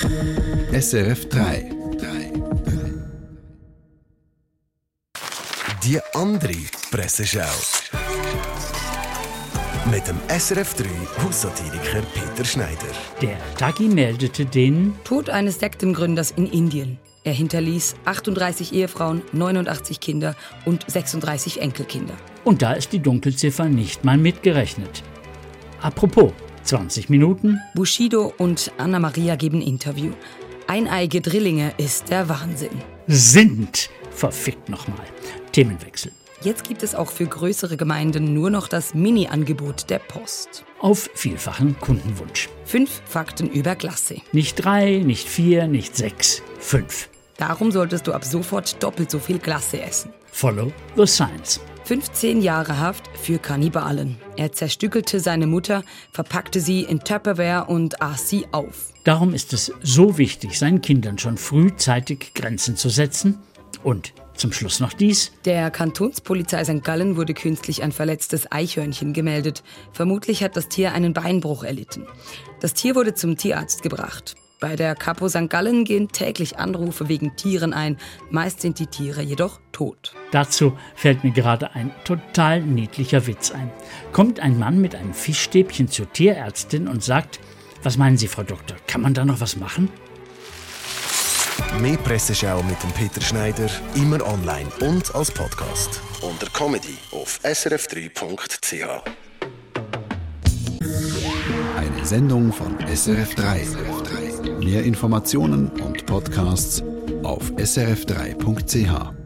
SRF 3. Die andere Presseschau. Mit dem SRF 3 Haussatiriker Peter Schneider. Der Tagi meldete den Tod eines Sektengründers in Indien. Er hinterließ 38 Ehefrauen, 89 Kinder und 36 Enkelkinder. Und da ist die Dunkelziffer nicht mal mitgerechnet. Apropos, 20 Minuten. Bushido und Anna Maria geben Interview. Eineige Drillinge ist der Wahnsinn. Sind. Verfickt nochmal. Themenwechsel. Jetzt gibt es auch für größere Gemeinden nur noch das Mini-Angebot der Post. Auf vielfachen Kundenwunsch. Fünf Fakten über Klasse. Nicht drei, nicht vier, nicht sechs, fünf. Darum solltest du ab sofort doppelt so viel Klasse essen. Follow the science. 15 Jahre Haft für Kannibalen. Er zerstückelte seine Mutter, verpackte sie in Tupperware und aß sie auf. Darum ist es so wichtig, seinen Kindern schon frühzeitig Grenzen zu setzen. Und zum Schluss noch dies. Der Kantonspolizei St. Gallen wurde künstlich ein verletztes Eichhörnchen gemeldet. Vermutlich hat das Tier einen Beinbruch erlitten. Das Tier wurde zum Tierarzt gebracht. Bei der Capo St. Gallen gehen täglich Anrufe wegen Tieren ein. Meist sind die Tiere jedoch tot. Dazu fällt mir gerade ein total niedlicher Witz ein. Kommt ein Mann mit einem Fischstäbchen zur Tierärztin und sagt, was meinen Sie, Frau Doktor, kann man da noch was machen? Mehr Presseschau mit dem Peter Schneider, immer online und als Podcast. Unter Comedy auf srf3.ch. Eine Sendung von SRF 3. Mehr Informationen und Podcasts auf srf3.ch.